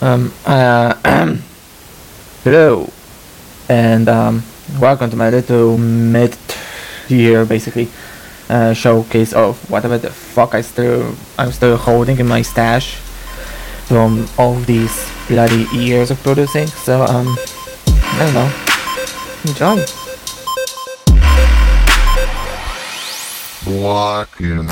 Um, uh, hello, and um, welcome to my little mid-year, basically, uh, showcase of whatever the fuck I still I'm still holding in my stash from all these bloody years of producing. So um, I don't know. Enjoy. Walking.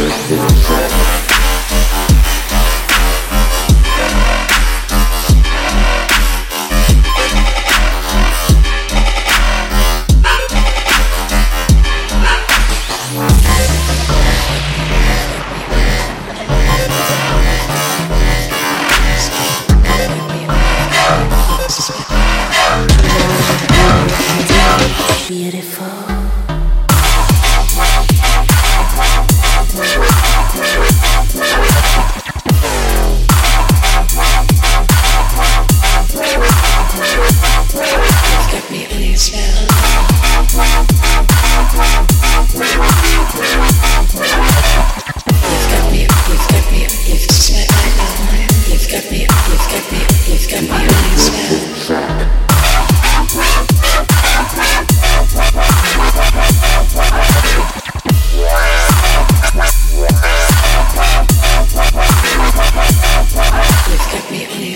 Just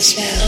Spell.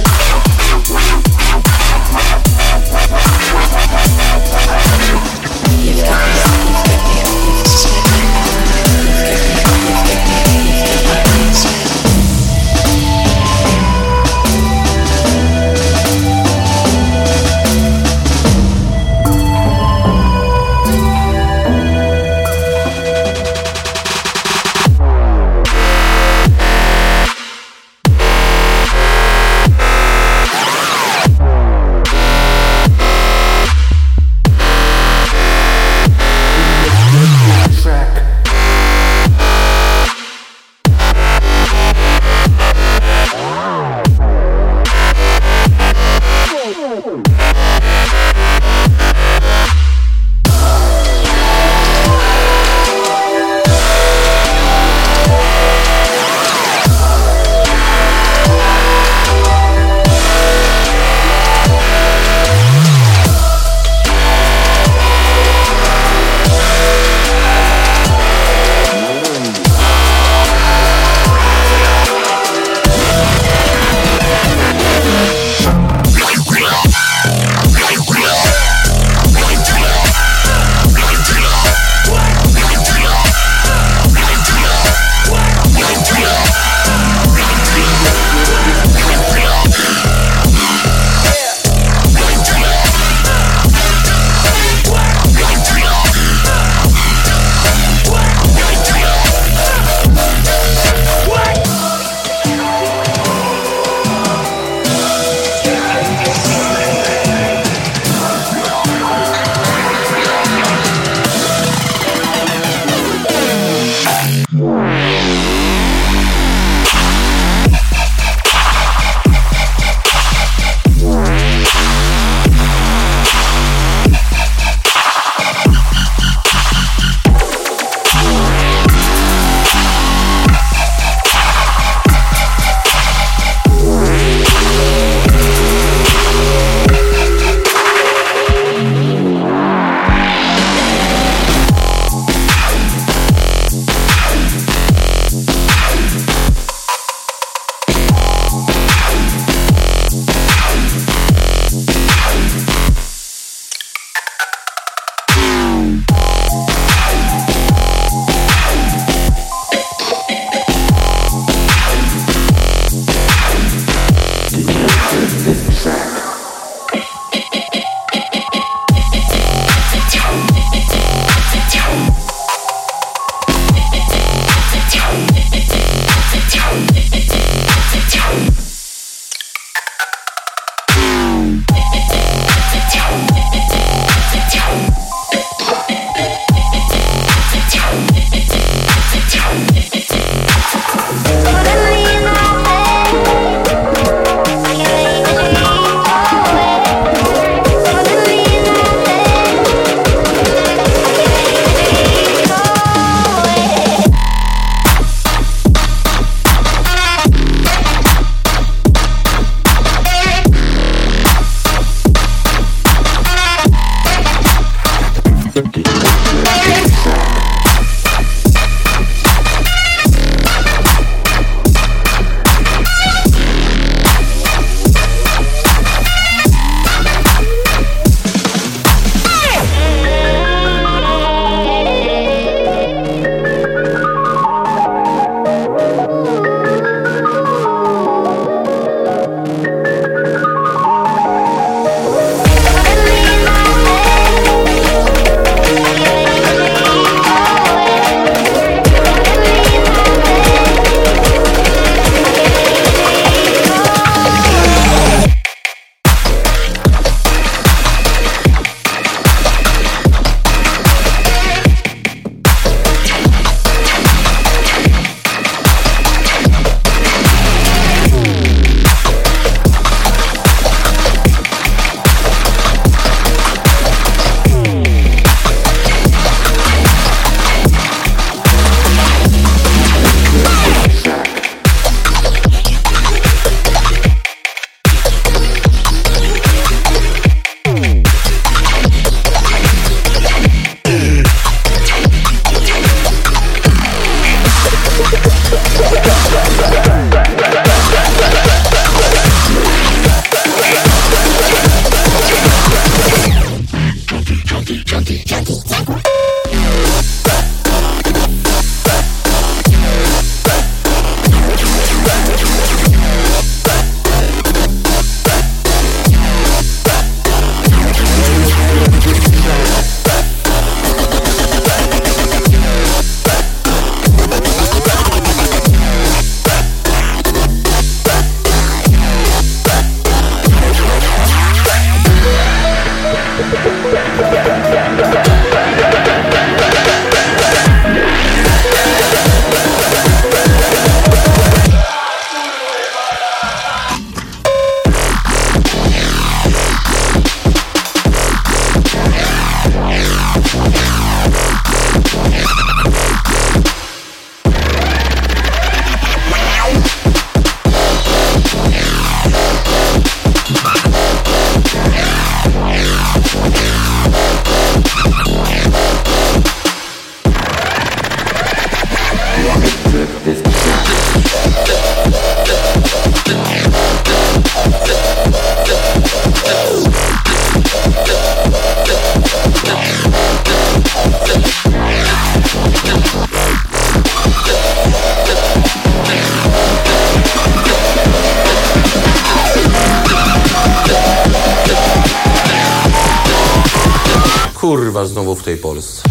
Thank. Junkie. Kurwa, znowu w tej Polsce.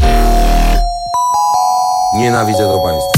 Nienawidzę to państwa.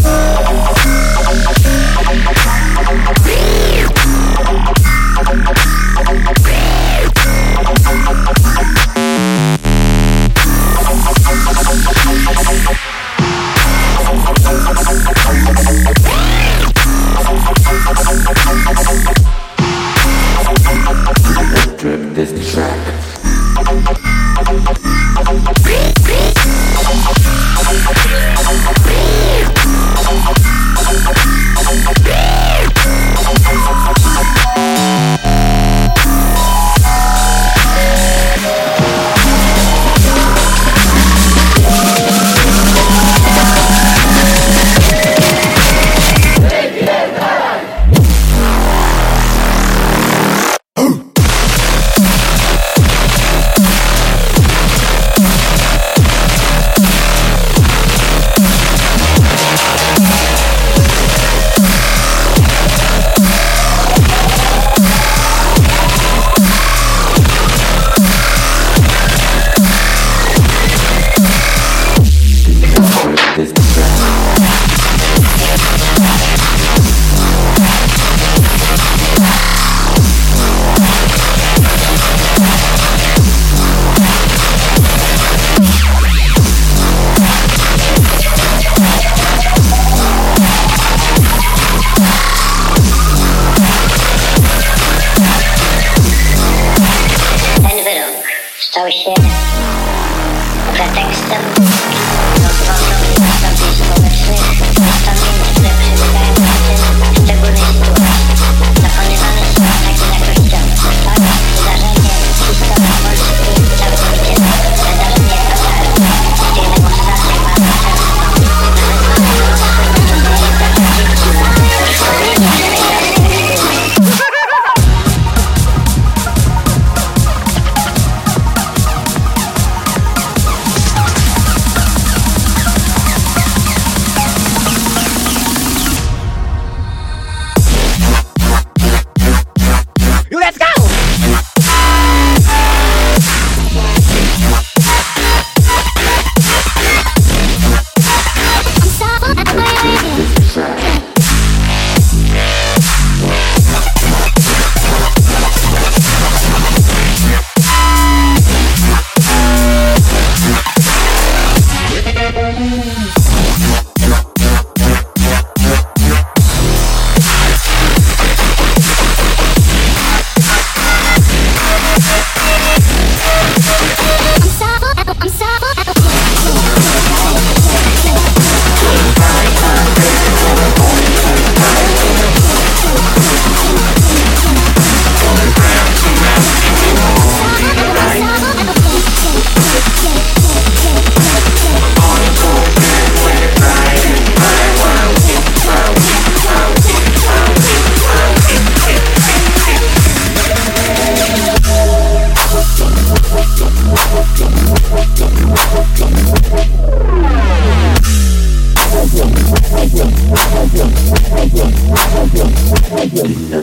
one.